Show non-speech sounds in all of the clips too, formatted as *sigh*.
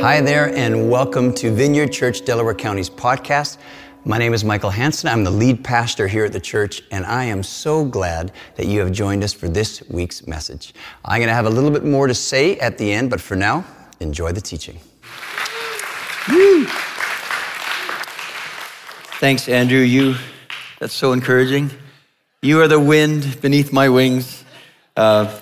Hi there, and welcome to Vineyard Church Delaware County's podcast. My name is Michael Hanson. I'm the lead pastor here at the church, and I am so glad that you have joined us for this week's message. I'm going to have a little bit more to say at the end, but for now, enjoy the teaching. Thanks, Andrew. You, that's so encouraging. You are the wind beneath my wings. Uh,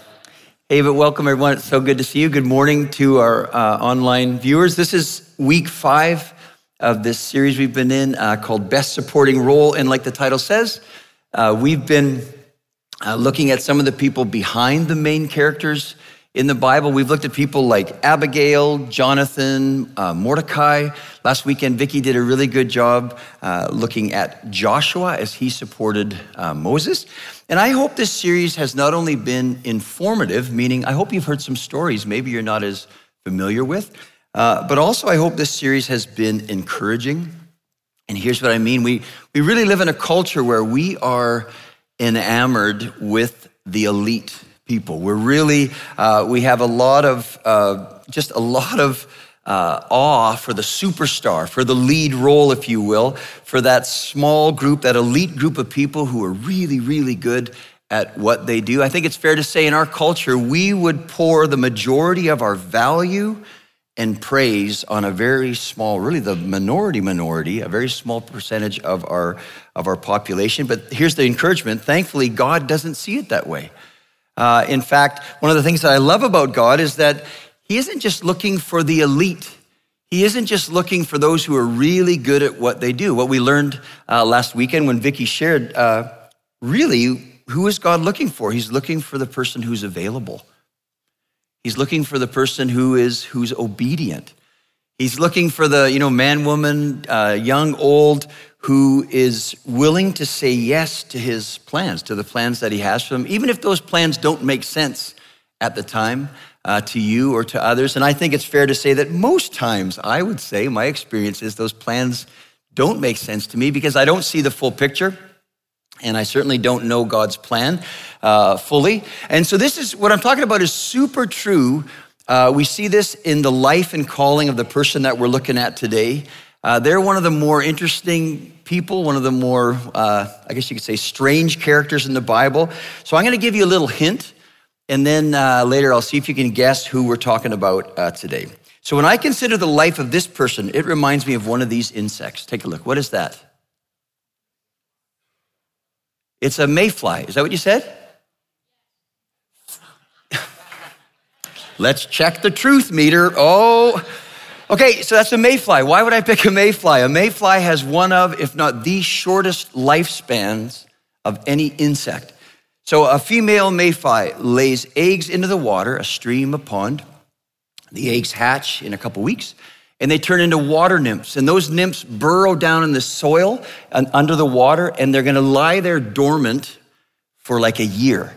Hey, but welcome everyone. It's so good to see you. Good morning to our uh, online viewers. This is week five of this series we've been in uh, called Best Supporting Role. And like the title says, uh, we've been uh, looking at some of the people behind the main characters in the Bible. We've looked at people like Abigail, Jonathan, uh, Mordecai. Last weekend, Vicki did a really good job uh, looking at Joshua as he supported Moses. And I hope this series has not only been informative, meaning I hope you've heard some stories maybe you're not as familiar with, uh, but also I hope this series has been encouraging. And here's what I mean we, we really live in a culture where we are enamored with the elite people. We're really, uh, we have a lot of, uh, just a lot of, uh, awe for the superstar, for the lead role, if you will, for that small group, that elite group of people who are really, really good at what they do. I think it's fair to say in our culture, we would pour the majority of our value and praise on a very small, really the minority minority, a very small percentage of our of our population. But here's the encouragement: thankfully, God doesn't see it that way. Uh, in fact, one of the things that I love about God is that he isn't just looking for the elite. He isn't just looking for those who are really good at what they do. What we learned uh, last weekend when Vicki shared, uh, really, who is God looking for? He's looking for the person who's available. He's looking for the person who is who's obedient. He's looking for the you know man, woman, uh, young, old, who is willing to say yes to his plans, to the plans that he has for them, even if those plans don't make sense at the time uh, to you or to others. And I think it's fair to say that most times, I would say, my experience is those plans don't make sense to me because I don't see the full picture. And I certainly don't know God's plan uh, fully. And so, this is what I'm talking about is super true. Uh, we see this in the life and calling of the person that we're looking at today. Uh, they're one of the more interesting people, one of the more, uh, I guess you could say, strange characters in the Bible. So, I'm going to give you a little hint and then uh, later, I'll see if you can guess who we're talking about uh, today. So, when I consider the life of this person, it reminds me of one of these insects. Take a look. What is that? It's a mayfly. Is that what you said? Let's check the truth meter. Oh, okay, so that's a mayfly. Why would I pick a mayfly? A mayfly has one of, if not the shortest lifespans of any insect. So a female mayfly lays eggs into the water, a stream, a pond. The eggs hatch in a couple weeks and they turn into water nymphs. And those nymphs burrow down in the soil and under the water and they're going to lie there dormant for like a year.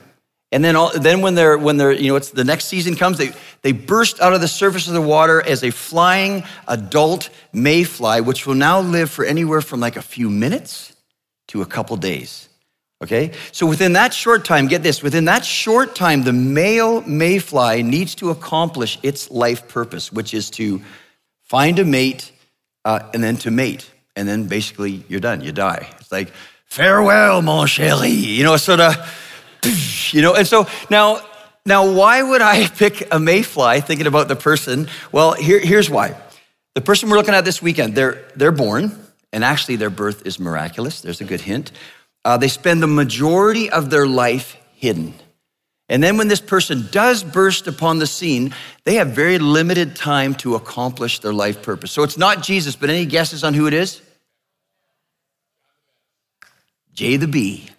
And then, all, then when they're, when they're, you know, it's the next season comes, they, they burst out of the surface of the water as a flying adult mayfly, which will now live for anywhere from like a few minutes to a couple days. Okay? So within that short time, get this, within that short time, the male mayfly needs to accomplish its life purpose, which is to find a mate uh, and then to mate. And then basically you're done, you die. It's like, farewell, mon chéri. You know, sort of, *laughs* you know, and so now, now why would I *laughs* pick a mayfly thinking about the person? Well, here, here's why. The person we're looking at this weekend, they're, they're born, and actually their birth is miraculous. There's a good hint. Uh, they spend the majority of their life hidden. And then when this person does burst upon the scene, they have very limited time to accomplish their life purpose. So it's not Jesus, but any guesses on who it is? J the B.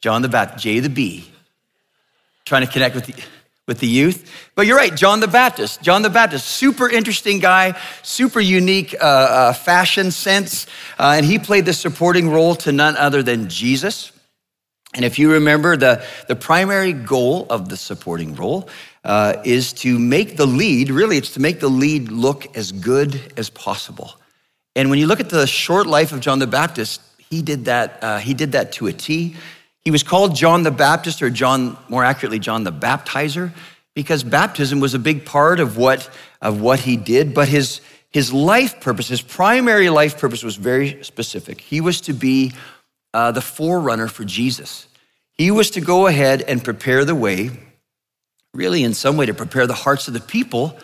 John the Baptist, J the B. Trying to connect with the with the youth. But you're right, John the Baptist. John the Baptist, super interesting guy, super unique uh, uh, fashion sense. Uh, and he played the supporting role to none other than Jesus. And if you remember, the, the primary goal of the supporting role uh, is to make the lead, really, it's to make the lead look as good as possible. And when you look at the short life of John the Baptist, he did that, uh, he did that to a T. He was called John the Baptist, or John, more accurately, John the Baptizer, because baptism was a big part of what, of what he did, but his, his life purpose, his primary life purpose was very specific. He was to be uh, the forerunner for Jesus. He was to go ahead and prepare the way, really, in some way, to prepare the hearts of the people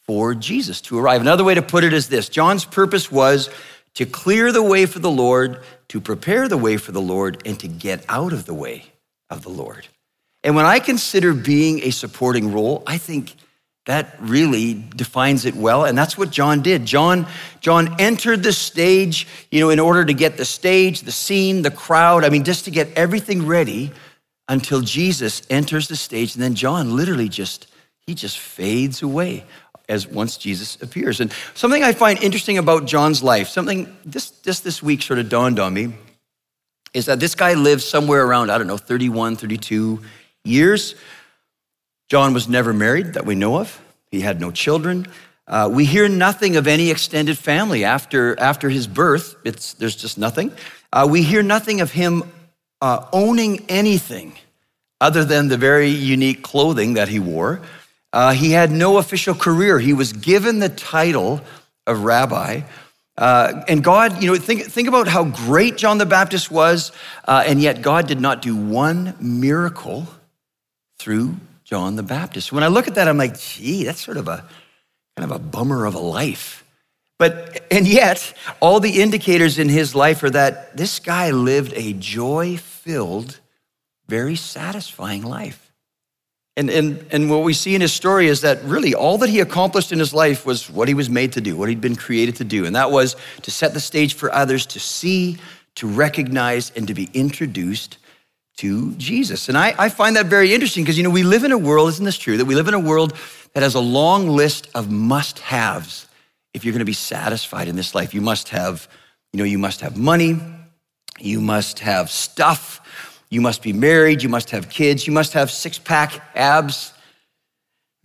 for Jesus to arrive. Another way to put it is this John's purpose was to clear the way for the Lord, to prepare the way for the Lord, and to get out of the way of the Lord. And when I consider being a supporting role, I think that really defines it well and that's what john did john john entered the stage you know in order to get the stage the scene the crowd i mean just to get everything ready until jesus enters the stage and then john literally just he just fades away as once jesus appears and something i find interesting about john's life something this just this week sort of dawned on me is that this guy lived somewhere around i don't know 31 32 years John was never married that we know of. He had no children. Uh, we hear nothing of any extended family after, after his birth. It's, there's just nothing. Uh, we hear nothing of him uh, owning anything other than the very unique clothing that he wore. Uh, he had no official career. He was given the title of rabbi. Uh, and God, you know, think, think about how great John the Baptist was, uh, and yet God did not do one miracle through John the Baptist. When I look at that, I'm like, gee, that's sort of a kind of a bummer of a life. But, and yet, all the indicators in his life are that this guy lived a joy filled, very satisfying life. And, and, and what we see in his story is that really all that he accomplished in his life was what he was made to do, what he'd been created to do. And that was to set the stage for others to see, to recognize, and to be introduced to Jesus. And I, I find that very interesting because, you know, we live in a world, isn't this true, that we live in a world that has a long list of must haves if you're going to be satisfied in this life. You must have, you know, you must have money, you must have stuff, you must be married, you must have kids, you must have six pack abs.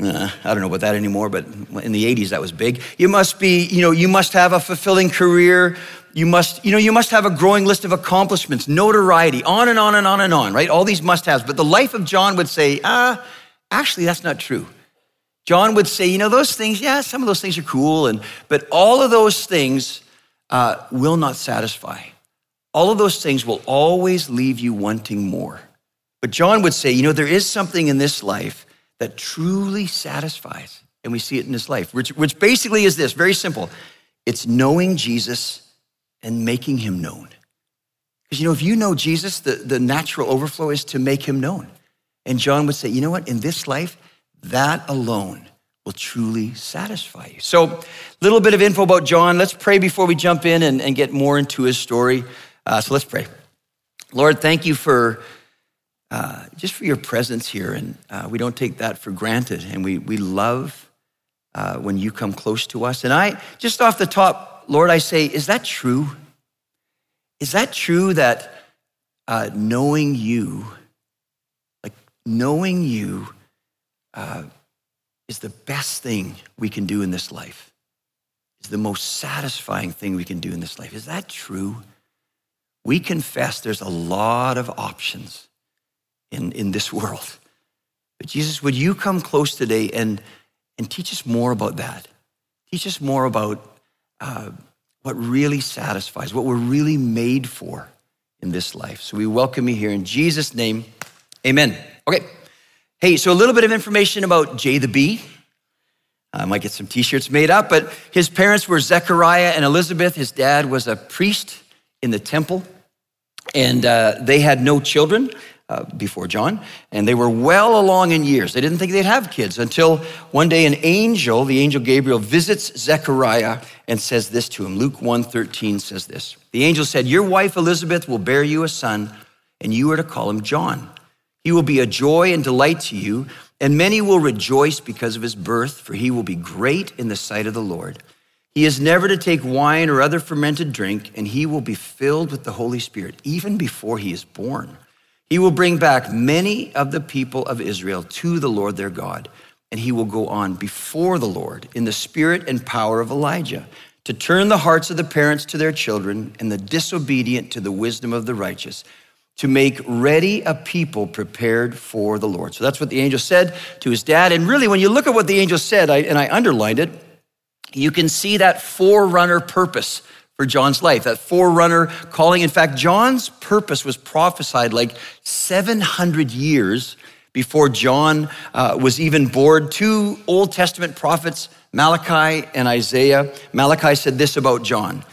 Uh, I don't know about that anymore, but in the 80s that was big. You must be, you know, you must have a fulfilling career. You must, you know, you must have a growing list of accomplishments, notoriety, on and on and on and on, right? All these must haves. But the life of John would say, ah, actually, that's not true. John would say, you know, those things, yeah, some of those things are cool, and but all of those things uh, will not satisfy. All of those things will always leave you wanting more. But John would say, you know, there is something in this life that truly satisfies, and we see it in his life, which, which basically is this very simple it's knowing Jesus and making him known. Because, you know, if you know Jesus, the, the natural overflow is to make him known. And John would say, you know what? In this life, that alone will truly satisfy you. So, a little bit of info about John. Let's pray before we jump in and, and get more into his story. Uh, so, let's pray. Lord, thank you for uh, just for your presence here. And uh, we don't take that for granted. And we, we love uh, when you come close to us. And I, just off the top, Lord, I say, is that true? Is that true that uh, knowing you, like knowing you, uh, is the best thing we can do in this life? Is the most satisfying thing we can do in this life? Is that true? We confess there's a lot of options in, in this world. But Jesus, would you come close today and, and teach us more about that? Teach us more about uh, what really satisfies, what we're really made for in this life. So we welcome you here in Jesus' name. Amen. Okay. Hey, so a little bit of information about Jay the Bee. I might get some t shirts made up, but his parents were Zechariah and Elizabeth. His dad was a priest in the temple, and uh, they had no children uh, before John, and they were well along in years. They didn't think they'd have kids until one day an angel, the angel Gabriel, visits Zechariah and says this to him. Luke 1:13 says this. The angel said, "Your wife Elizabeth will bear you a son, and you are to call him John. He will be a joy and delight to you, and many will rejoice because of his birth, for he will be great in the sight of the Lord." He is never to take wine or other fermented drink, and he will be filled with the Holy Spirit even before he is born. He will bring back many of the people of Israel to the Lord their God, and he will go on before the Lord in the spirit and power of Elijah to turn the hearts of the parents to their children and the disobedient to the wisdom of the righteous, to make ready a people prepared for the Lord. So that's what the angel said to his dad. And really, when you look at what the angel said, I, and I underlined it, you can see that forerunner purpose for John's life, that forerunner calling. In fact, John's purpose was prophesied like 700 years before John uh, was even born. Two Old Testament prophets, Malachi and Isaiah. Malachi said this about John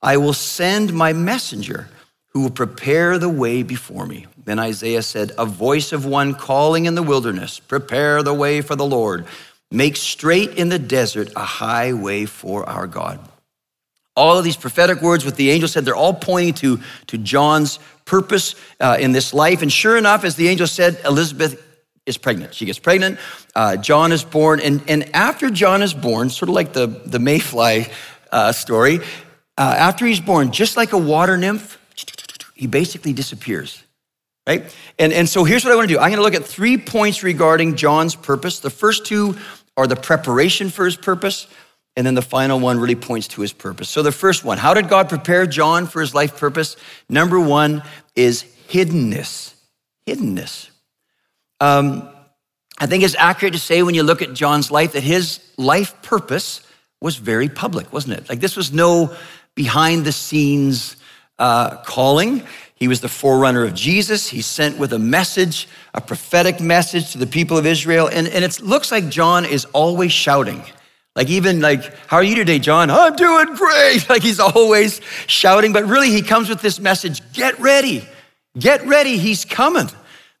I will send my messenger who will prepare the way before me. Then Isaiah said, A voice of one calling in the wilderness, prepare the way for the Lord, make straight in the desert a highway for our God. All of these prophetic words, what the angel said, they're all pointing to, to John's purpose uh, in this life. And sure enough, as the angel said, Elizabeth is pregnant. She gets pregnant. Uh, John is born. And, and after John is born, sort of like the, the mayfly uh, story, uh, after he's born, just like a water nymph, he basically disappears. Right? And, and so here's what I want to do I'm going to look at three points regarding John's purpose. The first two are the preparation for his purpose. And then the final one really points to his purpose. So the first one, how did God prepare John for his life purpose? Number one is hiddenness. Hiddenness. Um, I think it's accurate to say when you look at John's life that his life purpose was very public, wasn't it? Like this was no behind the scenes uh, calling. He was the forerunner of Jesus. He's sent with a message, a prophetic message to the people of Israel. And, and it looks like John is always shouting. Like, even like, how are you today, John? I'm doing great. *laughs* Like, he's always shouting, but really, he comes with this message get ready, get ready, he's coming.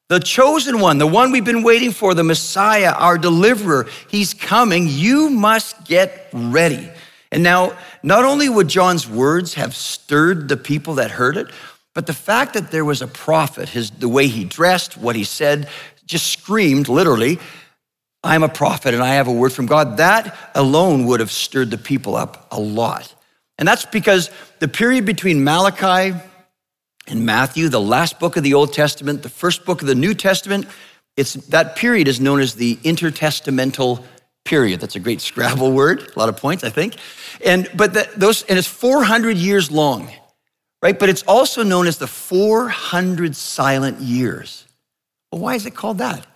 The chosen one, the one we've been waiting for, the Messiah, our deliverer, he's coming. You must get ready. And now, not only would John's words have stirred the people that heard it, but the fact that there was a prophet, his, the way he dressed, what he said, just screamed literally I'm a prophet and I have a word from God, that alone would have stirred the people up a lot. And that's because the period between Malachi and Matthew, the last book of the Old Testament, the first book of the New Testament, it's, that period is known as the intertestamental period. That's a great *laughs* Scrabble word, a lot of points, I think. And but that, those and it's 400 years long, right? But it's also known as the 400 silent years. Well, why is it called that?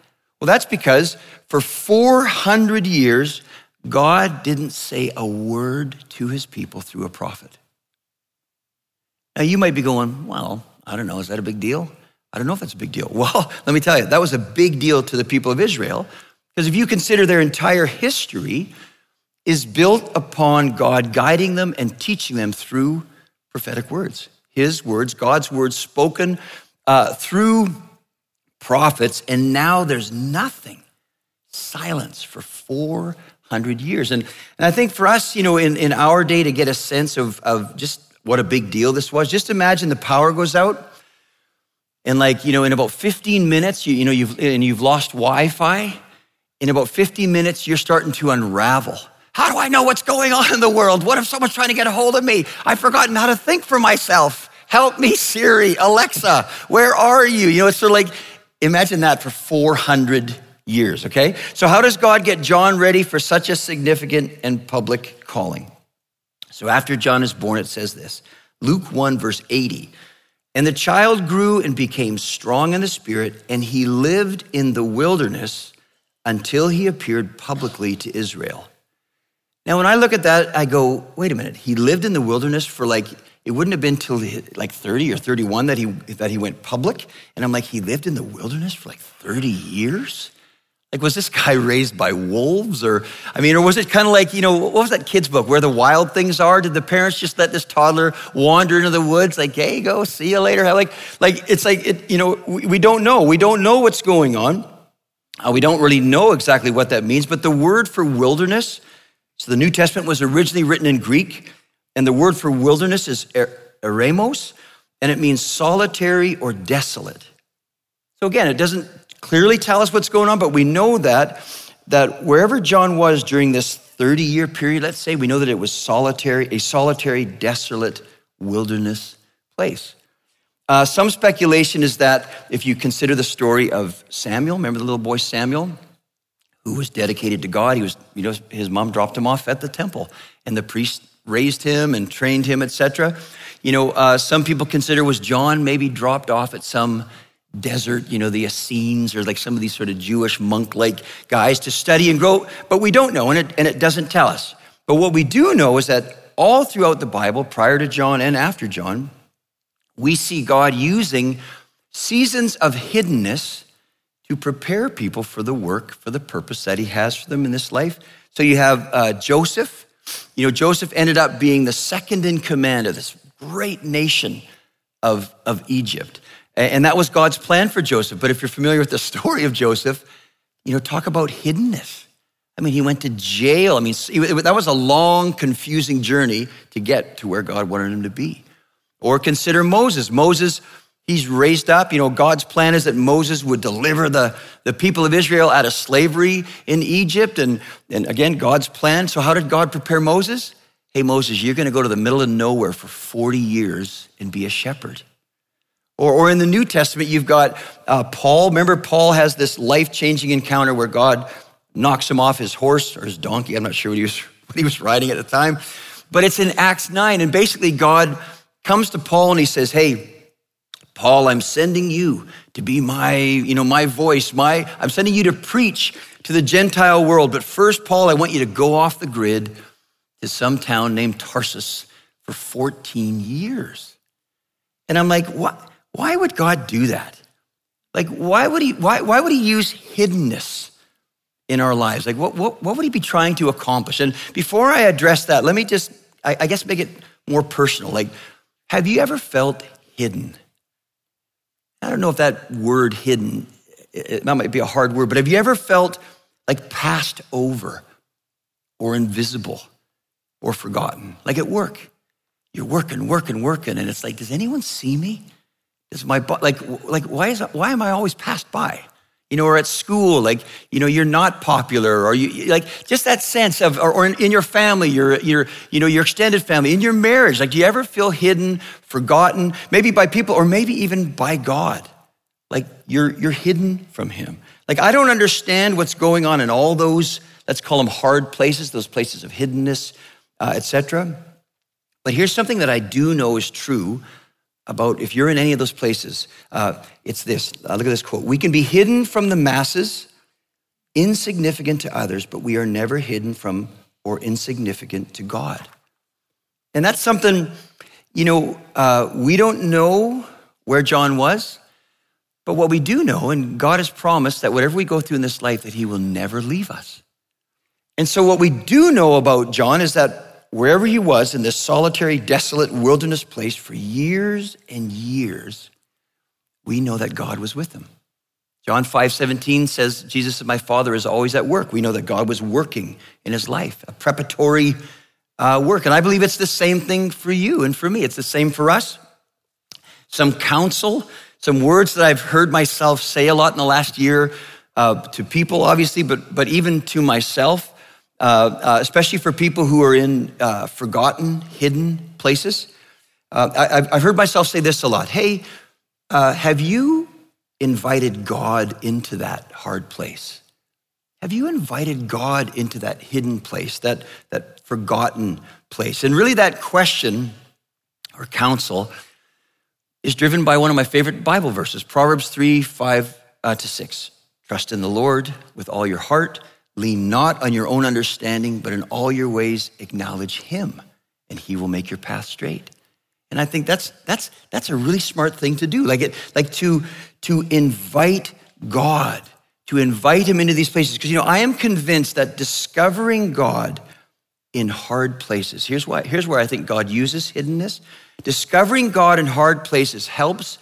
Well, that's because for 400 years, God didn't say a word to his people through a prophet. Now, you might be going, well, I don't know, is that a big deal? I don't know if that's a big deal. *laughs* Well, let me tell you, that was a big deal to the people of Israel because if you consider their entire history is built upon God guiding them and teaching them through prophetic words. His words, God's words spoken uh, through prophets, and now there's nothing silence for 400 years. And, and I think for us, you know, in, in our day to get a sense of, of just what a big deal this was, just imagine the power goes out. And like, you know, in about 15 minutes, you, you know, you've, and you've lost Wi-Fi. In about 15 minutes, you're starting to unravel. How do I know what's going on in the world? What if someone's trying to get a hold of me? I've forgotten how to think for myself. Help me, Siri, Alexa, where are you? You know, it's sort of like, imagine that for 400 years, okay? So, how does God get John ready for such a significant and public calling? So, after John is born, it says this Luke 1, verse 80. And the child grew and became strong in the spirit, and he lived in the wilderness until he appeared publicly to Israel. Now, when I look at that, I go, wait a minute, he lived in the wilderness for like, it wouldn't have been till like 30 or 31 that he, that he went public. And I'm like, he lived in the wilderness for like 30 years? Like, was this guy raised by wolves? Or, I mean, or was it kind of like, you know, what was that kid's book, Where the Wild Things Are? Did the parents just let this toddler wander into the woods? Like, hey, go, see you later. Like, like it's like, it, you know, we, we don't know. We don't know what's going on. Uh, we don't really know exactly what that means, but the word for wilderness, so the New Testament was originally written in Greek, and the word for wilderness is er, eremos, and it means solitary or desolate. So again, it doesn't clearly tell us what's going on, but we know that that wherever John was during this 30 year period, let's say, we know that it was solitary, a solitary, desolate wilderness place. Uh, some speculation is that if you consider the story of Samuel, remember the little boy Samuel, who was dedicated to God. He was, you know, his mom dropped him off at the temple, and the priest raised him and trained him, etc. you know, uh, some people consider was John maybe dropped off at some desert, you know, the Essenes or like some of these sort of Jewish monk like guys to study and grow, but we don't know, and it, and it doesn't tell us. But what we do know is that all throughout the Bible, prior to John and after John, we see God using seasons of hiddenness to prepare people for the work, for the purpose that he has for them in this life. So you have uh, Joseph. You know, Joseph ended up being the second in command of this great nation of, of Egypt. And that was God's plan for Joseph. But if you're familiar with the *laughs* story of Joseph, you know, talk about hiddenness. I mean, he went to jail. I mean, that was a long, confusing journey to get to where God wanted him to be. Or consider Moses. Moses, he's raised up. You know, God's plan is that Moses would deliver the, the people of Israel out of slavery in Egypt. And, and again, God's plan. So, how did God prepare Moses? Hey, Moses, you're going to go to the middle of nowhere for 40 years and be a shepherd. Or, or in the New Testament, you've got uh, Paul. Remember, Paul has this life changing encounter where God knocks him off his horse or his donkey. I'm not sure what he was, *laughs* what he was riding at the time. But it's in Acts 9. And basically, God comes to Paul and he says, Hey, Paul, I'm sending you to be my, you know, my voice, my, I'm sending you to preach to the Gentile world. But first, Paul, I want you to go off the grid to some town named Tarsus for 14 years. And I'm like, what? Why would God do that? Like, why would he, why, why would he use hiddenness in our lives? Like, what, what, what would he be trying to accomplish? And before I address that, let me just, I, I guess, make it more personal. Like, have you ever felt hidden? I don't know if that word hidden, that might be a hard word, but have you ever felt like passed over or invisible or forgotten? Like at work, you're working, working, working, and it's like, does anyone see me? Does my like like why is why am I always passed by? You know, or at school, like, you know, you're not popular, or you, like, just that sense of, or, or in, in, your family, your, your, you know, your extended family, in your marriage, like, do you ever feel hidden, forgotten, maybe by people, or maybe even by God? Like, you're, you're hidden from Him. Like, I don't understand what's going on in all those, let's call them hard places, those places of hiddenness, uh, etc. But here's something that I do know is true about if you're in any of those places, uh, it's this. Uh, look at this quote. We can be hidden from the masses, insignificant to others, but we are never hidden from or insignificant to God. And that's something, you know, uh, we don't know where John was, but what we do know, and God has promised that whatever we go through in this life, that he will never leave us. And so what we do know about John is that wherever he was in this solitary, desolate wilderness place for years and years, we know that God was with him. John 5 17 says, Jesus My Father is always at work. We know that God was working in his life, a preparatory uh, work. And I believe it's the same thing for you and for me. It's the same for us. Some counsel, some words that I've heard myself say a lot in the last year uh, to people, obviously, but, but even to myself uh, uh, especially for people who are in uh, forgotten, hidden places. Uh, I, have heard myself say this a lot. Hey, have you invited God into that hard place? Have you invited God into that hidden place, that, that forgotten place? And really, that question or counsel is driven by one of my favorite Bible verses Proverbs 3 5 uh, to 6. Trust in the Lord with all your heart Lean not on your own understanding, but in all your ways acknowledge him, and he will make your path straight. And I think that's that's that's a really smart thing to do. Like it, like to to invite God, to invite him into these places. Because you know, I am convinced that discovering God in hard places. Here's why, here's where I think God uses hiddenness. Discovering God in hard places helps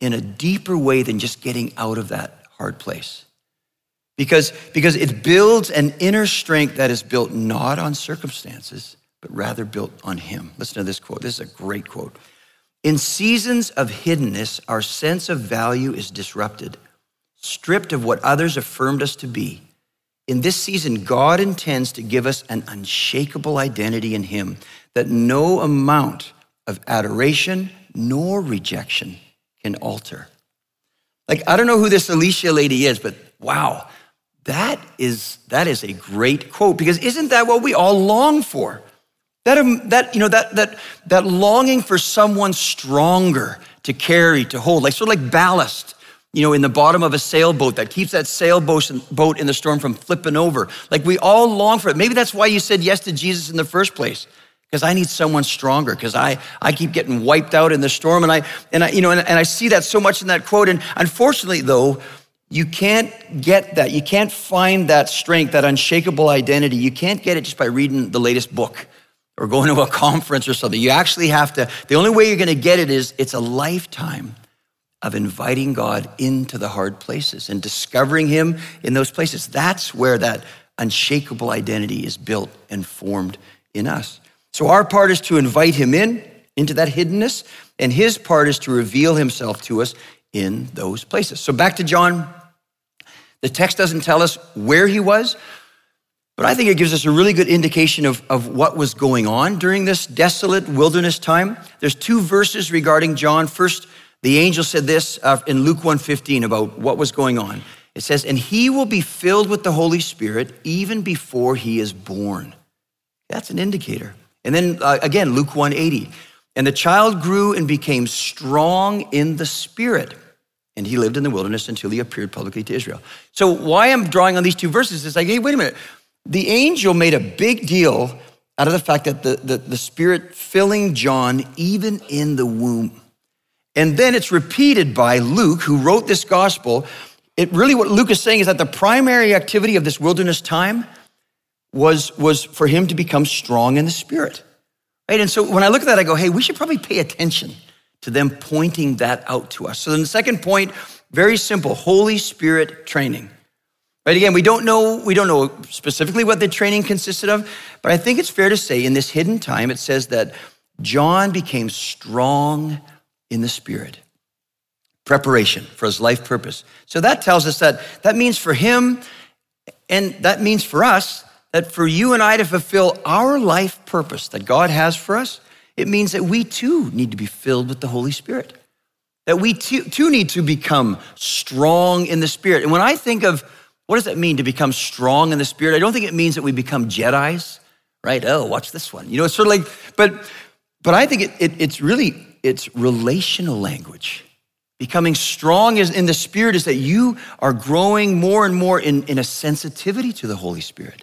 in a deeper way than just getting out of that hard place because, because it builds an inner strength that is built not on circumstances, but rather built on Him. Listen to this quote. This is a great quote. In seasons of hiddenness, our sense of value is disrupted, stripped of what others affirmed us to be. In this season, God intends to give us an unshakable identity in Him that no amount of adoration nor rejection can alter. Like, I don't know who this Alicia lady is, but wow, that is, that is a great quote because isn't that what we all long for? That, um, that, you know, that, that, that longing for someone stronger to carry, to hold, like sort of like ballast, you know, in the bottom of a sailboat that keeps that sailboat boat in the storm from flipping over. Like we all long for it. Maybe that's why you said yes to Jesus in the first place. Because I need someone stronger, because I, I keep getting wiped out in the storm. And I, and I, you know, and, and I see that so much in that quote. And unfortunately, though, you can't get that. You can't find that strength, that unshakable identity. You can't get it just by reading the latest book or going to a *laughs* conference or something. You actually have to, the only way you're going to get it is it's a lifetime of inviting God into the hard places and discovering Him in those places. That's where that unshakable identity is built and formed in us. So our part is to invite Him in, into that hiddenness, and His part is to reveal Himself to us in those places. So back to John. The text doesn't tell us where he was, but I think it gives us a really good indication of, of what was going on during this desolate wilderness time. There's two verses regarding John. First, the angel said this uh, in Luke 1:15 about what was going on. It says, "And he will be filled with the Holy Spirit even before he is born." That's an indicator. And then uh, again, Luke 1:80. And the child grew and became strong in the spirit. And he lived in the wilderness until he appeared publicly to Israel. So, why I'm drawing on these two verses is like, hey, wait a minute. The angel made a big deal out of the fact that the, the, the Spirit filling John even in the womb. And then it's repeated by Luke, who wrote this gospel. It really, what Luke is saying is that the primary activity of this wilderness time was, was for him to become strong in the Spirit. Right? And so when I look at that, I go, hey, we should probably pay attention to them pointing that out to us. So then the second point, very simple Holy Spirit training. Right, again, we don't know, we don't know specifically what the training consisted of, but I think it's fair to say in this hidden time, it says that John became strong in the Spirit. Preparation for his life purpose. So that tells us that that means for him, and that means for us, that for you and I to fulfill our life purpose that God has for us, it means that we too need to be filled with the Holy Spirit. That we too need to become strong in the Spirit. And when I think of what does that mean to become strong in the spirit? I don't think it means that we become Jedi's, right? Oh, watch this one. You know, it's sort of like, but but I think it, it, it's really it's relational language. Becoming strong in the spirit is that you are growing more and more in, in a sensitivity to the Holy Spirit.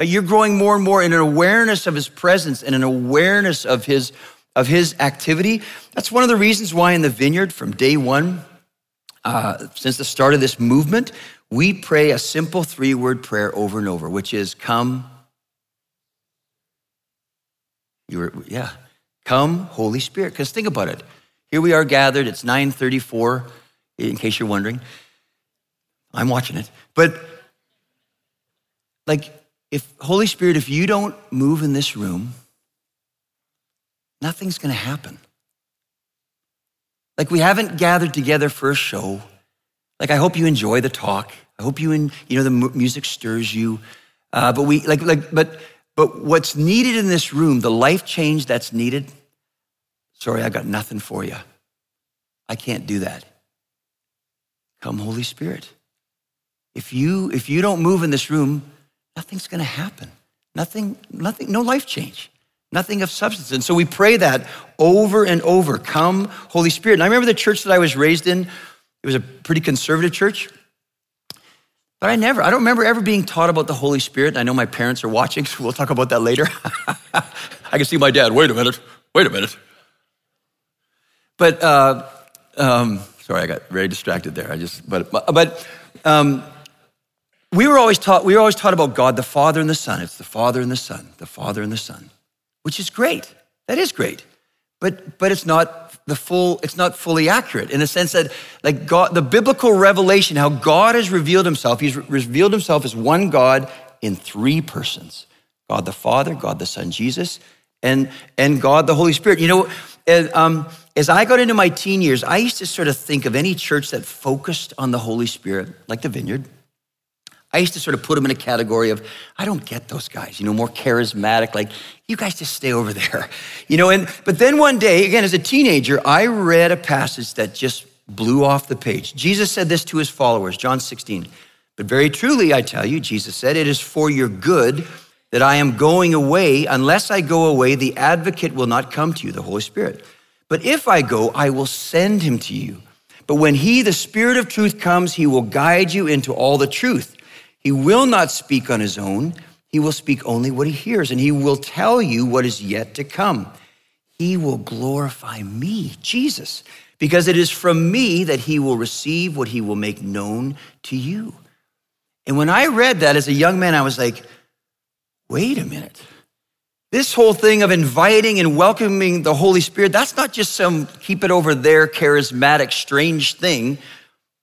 You're growing more and more in an awareness of his presence and an awareness of his of his activity. That's one of the reasons why in the vineyard from day one, uh, since the start of this movement, we pray a simple three word prayer over and over, which is come. You were, yeah, come, Holy Spirit. Because think about it. Here we are gathered. It's 9:34, in case you're wondering. I'm watching it. But like, if Holy Spirit, if you don't move in this room, nothing's gonna happen. Like we haven't gathered together for a show. Like I hope you enjoy the talk. I hope you and you know the music stirs you. Uh, but we like like but but what's needed in this room, the life change that's needed. Sorry, I got nothing for you. I can't do that. Come, Holy Spirit. If you if you don't move in this room, nothing's going to happen. Nothing, nothing, no life change. Nothing of substance. And so we pray that over and over. Come, Holy Spirit. And I remember the church that I was raised in. It was a pretty conservative church. But I never, I don't remember ever being taught about the Holy Spirit. I know my parents are watching, *laughs* so we'll talk about that later. *laughs* I can see my dad. Wait a minute. Wait a minute. But, uh, um, sorry, I got very distracted there. I just, but, but um, we were always taught, we were always taught about God, the Father and the Son. It's the Father and the Son, the Father and the Son, which is great. That is great. But, but it's not the full, it's not fully accurate in the sense that, like God, the biblical revelation, how God has revealed himself, he's revealed himself as one God in three persons God the Father, God the Son, Jesus, and, and God the Holy Spirit. You know, as, um, as I got into my teen years, I used to sort of think of any church that focused on the Holy Spirit, like the Vineyard, I used to sort of put them in a category of, I don't get those guys, you know, more charismatic, like, you guys just stay over there, *laughs* you know. And but then one day, again, as a teenager, I read a passage that just blew off the page. Jesus said this to his followers, John 16. But very truly, I tell you, Jesus said, it is for your good that I am going away. Unless I go away, the advocate will not come to you, the Holy Spirit. But if I go, I will send him to you. But when he, the Spirit of truth, comes, he will guide you into all the truth. He will not speak on his own. He will speak only what he hears, and he will tell you what is yet to come. He will glorify me, Jesus, because it is from me that he will receive what he will make known to you. And when I read that as a young man, I was like, wait a minute. This whole thing of inviting and welcoming the Holy Spirit, that's not just some keep it over there charismatic, strange thing,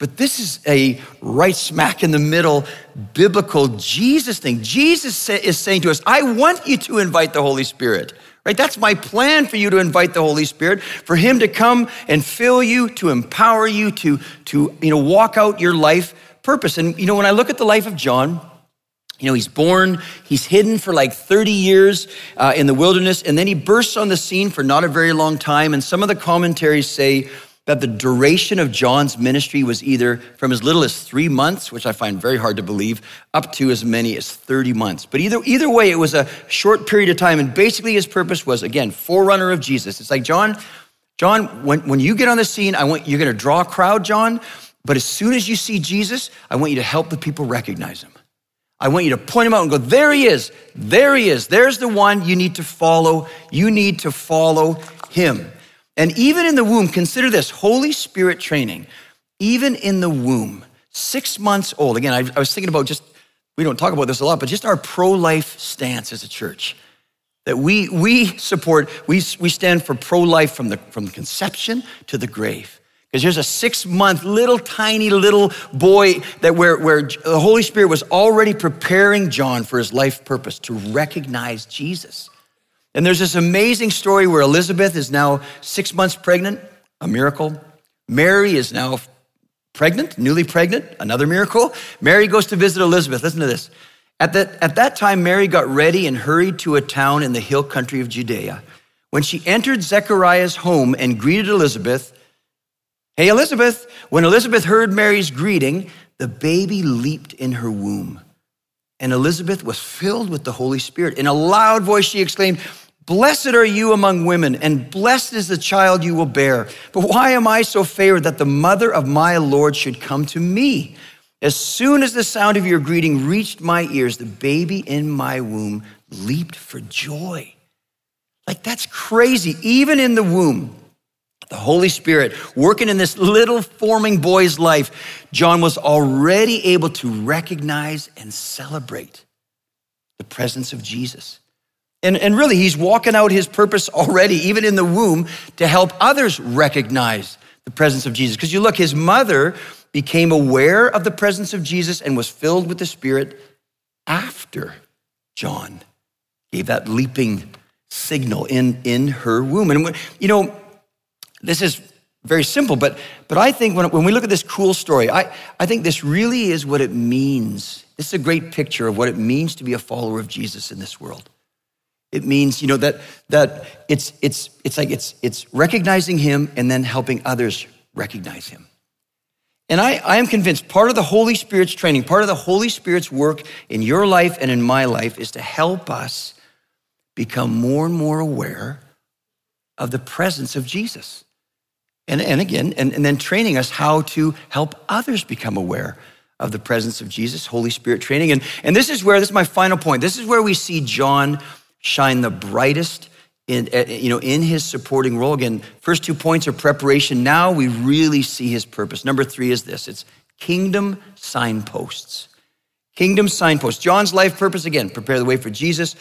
but this is a right smack in the middle biblical Jesus thing. Jesus is saying to us, I want you to invite the Holy Spirit. Right? That's my plan for you to invite the Holy Spirit, for him to come and fill you, to empower you, to, to you know, walk out your life purpose. And you know, when I look at the life of John, you know, he's born, he's hidden for like 30 years uh, in the wilderness, and then he bursts on the scene for not a very long time. And some of the commentaries say that the duration of John's ministry was either from as little as three months, which I find very hard to believe, up to as many as 30 months. But either, either way, it was a short period of time. And basically, his purpose was, again, forerunner of Jesus. It's like, John, John, when, when you get on the scene, I want you're going to draw a crowd, John. But as soon as you see Jesus, I want you to help the people recognize him. I want you to point him out and go, there he is, there he is, there's the one you need to follow. You need to follow him. And even in the womb, consider this Holy Spirit training, even in the womb, six months old. Again, I, I was thinking about just, we don't talk about this a lot, but just our pro life stance as a church. That we, we support, we, we stand for pro life from the, from the conception to the grave. Because there's a six month little tiny little boy that where, where the Holy Spirit was already preparing John for his life purpose to recognize Jesus. And there's this amazing story where Elizabeth is now six months pregnant, a miracle. Mary is now pregnant, newly pregnant, another miracle. Mary goes to visit Elizabeth. Listen to this. At that, at that time, Mary got ready and hurried to a town in the hill country of Judea. When she entered Zechariah's home and greeted Elizabeth, Hey, Elizabeth. When Elizabeth heard Mary's greeting, the baby leaped in her womb. And Elizabeth was filled with the Holy Spirit. In a loud voice, she exclaimed, Blessed are you among women, and blessed is the child you will bear. But why am I so favored that the mother of my Lord should come to me? As soon as the sound of your greeting reached my ears, the baby in my womb leaped for joy. Like, that's crazy. Even in the womb, the Holy Spirit working in this little forming boy's life, John was already able to recognize and celebrate the presence of Jesus. And, and really, he's walking out his purpose already, even in the womb, to help others recognize the presence of Jesus. Because you look, his mother became aware of the presence of Jesus and was filled with the Spirit after John gave that leaping signal in, in her womb. And, you know, this is very simple, but, but I think when, when we look at this cool story, I, I think this really is what it means. This is a great picture of what it means to be a follower of Jesus in this world. It means, you know, that, that it's, it's, it's like it's, it's recognizing him and then helping others recognize him. And I, I am convinced part of the Holy Spirit's training, part of the Holy Spirit's work in your life and in my life is to help us become more and more aware of the presence of Jesus. And, and again, and, and then training us how to help others become aware of the presence of Jesus, Holy Spirit training. And, and this is where, this is my final point. This is where we see John shine the brightest in, eh, you know, in his supporting role. Again, first two points are preparation. Now we really see his purpose. Number three is this it's kingdom signposts. Kingdom signposts. John's life purpose, again, prepare the way for Jesus,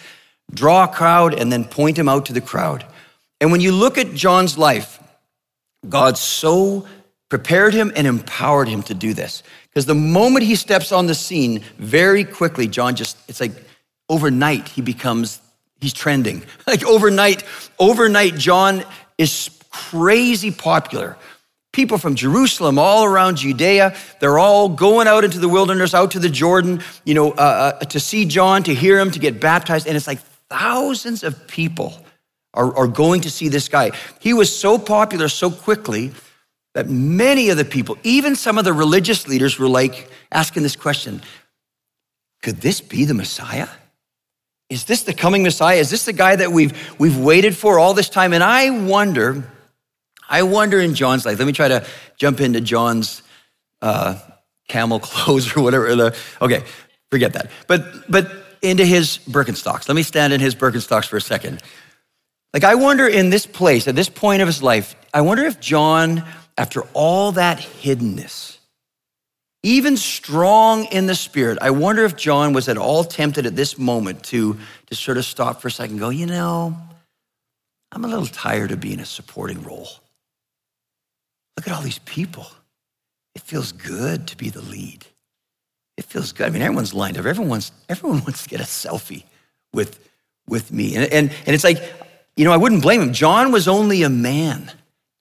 draw a crowd, and then point him out to the crowd. And when you look at John's life, God so prepared him and empowered him to do this. Because the moment he steps on the scene, very quickly, John just, it's like overnight, he becomes, he's trending. *laughs* Like overnight, overnight, John is crazy popular. People from Jerusalem, all around Judea, they're all going out into the wilderness, out to the Jordan, you know, uh, uh, to see John, to hear him, to get baptized. And it's like thousands of people are, are going to see this guy. He was so popular so quickly that many of the people, even some of the religious leaders, were like asking this question Could this be the Messiah? is this the coming Messiah? Is this the guy that we've, we've waited for all this time? And I wonder, I wonder in John's life, let me try to jump into John's uh, camel *laughs* clothes or whatever. Okay, forget that. But, but into his Birkenstocks. Let me stand in his Birkenstocks for a second. Like, I wonder in this place, at this point of his life, I wonder if John, after all that hiddenness, even strong in the spirit, I wonder if John was at all tempted at this moment to, to sort of stop for a second and go, you know, I'm a little tired of being a supporting role. Look at all these people. It feels good to be the lead. It feels good. I mean, everyone's lined up. Everyone wants, *laughs* everyone wants to get a selfie with, with me. And, and, and it's like, you know, I wouldn't blame him. John was only a man.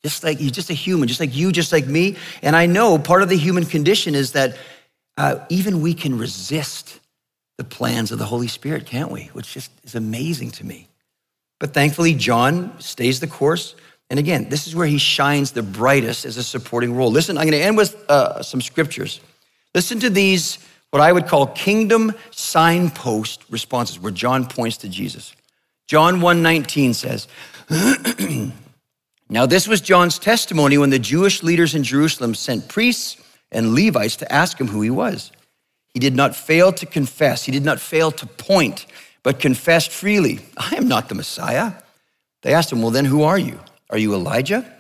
Just like he's just a human, just like you, just like me. And I know part of the human condition is that uh, even we can resist the plans of the Holy Spirit, can't we? Which just is amazing to me. But thankfully, John stays the course. And again, this is where he shines the brightest as a supporting role. Listen, I'm going to end with uh, some scriptures. Listen to these, what I would call kingdom signpost responses, where John points to Jesus. John 1:19 says, *clears throat* Now, this was John's testimony when the Jewish leaders in Jerusalem sent priests and Levites to ask him who he was. He did not fail to confess, he did not fail to point, but confessed freely, I am not the Messiah. They asked him, Well, then who are you? Are you Elijah?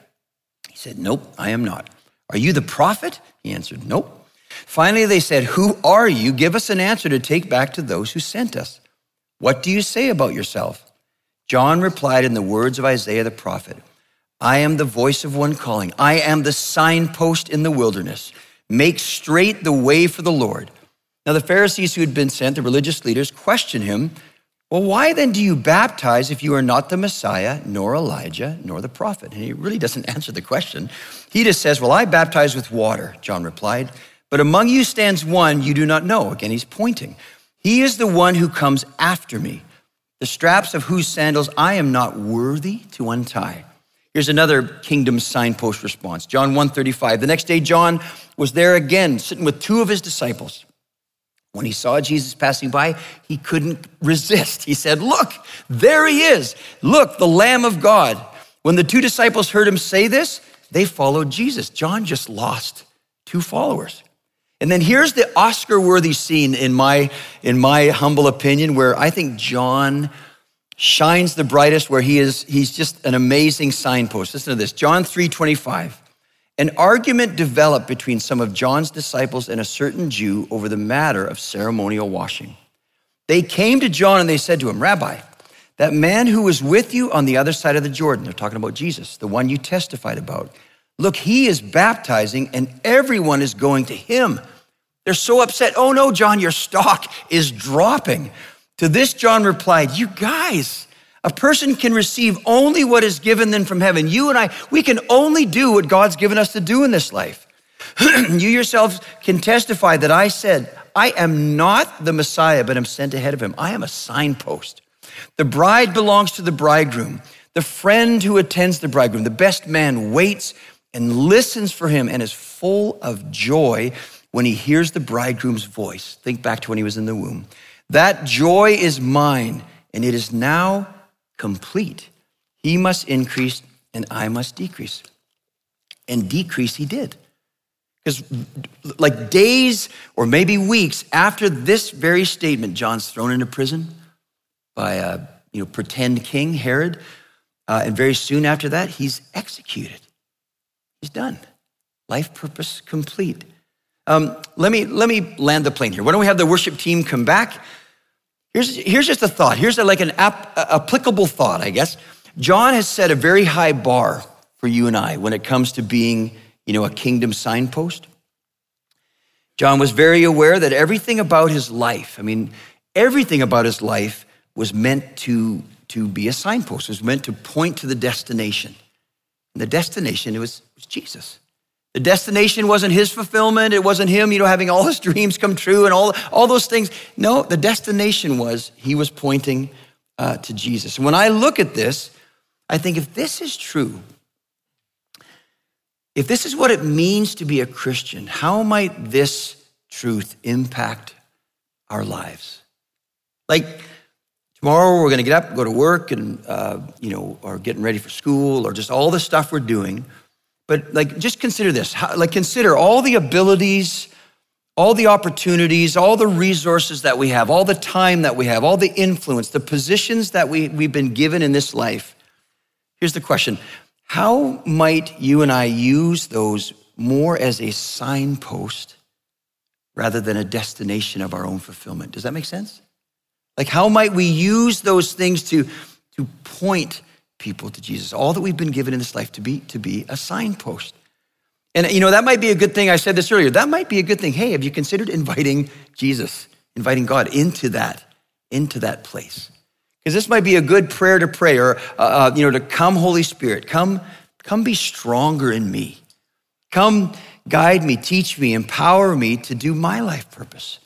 He said, Nope, I am not. Are you the prophet? He answered, Nope. Finally, they said, Who are you? Give us an answer to take back to those who sent us. What do you say about yourself? John replied in the words of Isaiah the prophet. I am the voice of one calling. I am the signpost in the wilderness. Make straight the way for the Lord. Now, the Pharisees who had been sent, the religious leaders, questioned him. Well, why then do you baptize if you are not the Messiah, nor Elijah, nor the prophet? And he really doesn't *laughs* answer the question. He just says, Well, I baptize with water, John replied. But among you stands one you do not know. Again, he's pointing. He is the one who comes after me, the straps of whose sandals I am not worthy to untie. Here's another kingdom signpost response. John 135. The next day, John was there again, sitting with two of his disciples. When he saw Jesus passing by, he couldn't resist. He said, Look, there he is. Look, the Lamb of God. When the two disciples heard him say this, they followed Jesus. John just lost two followers. And then here's the Oscar worthy scene, in my, in my humble opinion, where I think John shines the brightest where he is he's just an amazing signpost. Listen to this john 3.25 an argument developed between some of john's disciples and a certain jew over the matter of ceremonial washing. They came to john and they said to him rabbi that man who was with you on the other side of the jordan they're talking about jesus the one you testified about look he is baptizing and everyone is going to him they're so upset oh no john your stock is dropping to this, John replied, You guys, a person can receive only what is given them from heaven. You and I, we can only do what God's given us to do in this life. *clears throat* you yourselves can testify that I said, I am not the Messiah, but am sent ahead of him. I am a signpost. The bride belongs to the bridegroom. The friend who attends the bridegroom, the best man, waits and listens for him and is full of joy when he hears the bridegroom's voice. Think back to when he was in the womb. That joy is mine, and it is now complete. He must increase, and I must decrease. And decrease he did. Because, like days or maybe weeks after this very statement, John's thrown into prison by a you know, pretend king, Herod. Uh, and very soon after that, he's executed. He's done. Life purpose complete. Um, let, me, let me land the plane here. Why don't we have the worship team come back? Here's, here's just a thought. Here's a, like an ap- applicable thought, I guess. John has set a very high bar for you and I when it comes to being, you know, a kingdom signpost. John was very aware that everything about his life, I mean, everything about his life was meant to, to be a signpost, it was meant to point to the destination. And the destination was, was Jesus. The destination wasn't his fulfillment. It wasn't him, you know, having all *laughs* his dreams come true and all, all those things. No, the destination was he was pointing uh, to Jesus. And when I look at this, I think if this is true, if this is what it means to be a Christian, how might this truth impact our lives? Like, Tomorrow we're going to get up, go to work, and uh, you know, or getting ready for school, or just all the stuff we're doing. But like, just consider this. How, like, consider all the abilities, all the opportunities, all the resources that we have, all the time that we have, all the influence, the positions that we, we've been given in this life. Here's the question How might you and I use those more as a signpost rather than a destination of our own fulfillment? Does that make sense? Like, how might we use those things to, to point people to Jesus? All that we've been given in this life to be, to be a signpost. And, you know, that might be a good thing. I said this earlier. That might be a good thing. Hey, have you considered inviting Jesus, inviting God into that, into that place? Because this might be a good prayer to pray or, uh, uh, you know, to come, Holy Spirit, come, come be stronger in me. Come guide me, teach me, empower me to do my life purpose,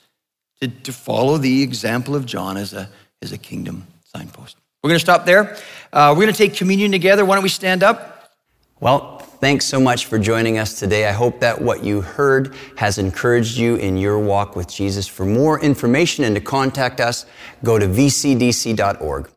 to, to follow the example of John as a, as a kingdom signpost. We're going to stop there. Uh, we're going to take communion together. Why don't we stand up? Well, thanks so much for joining us today. I hope that what you heard has encouraged you in your walk with Jesus. For more information and to contact us, go to vcdc.org.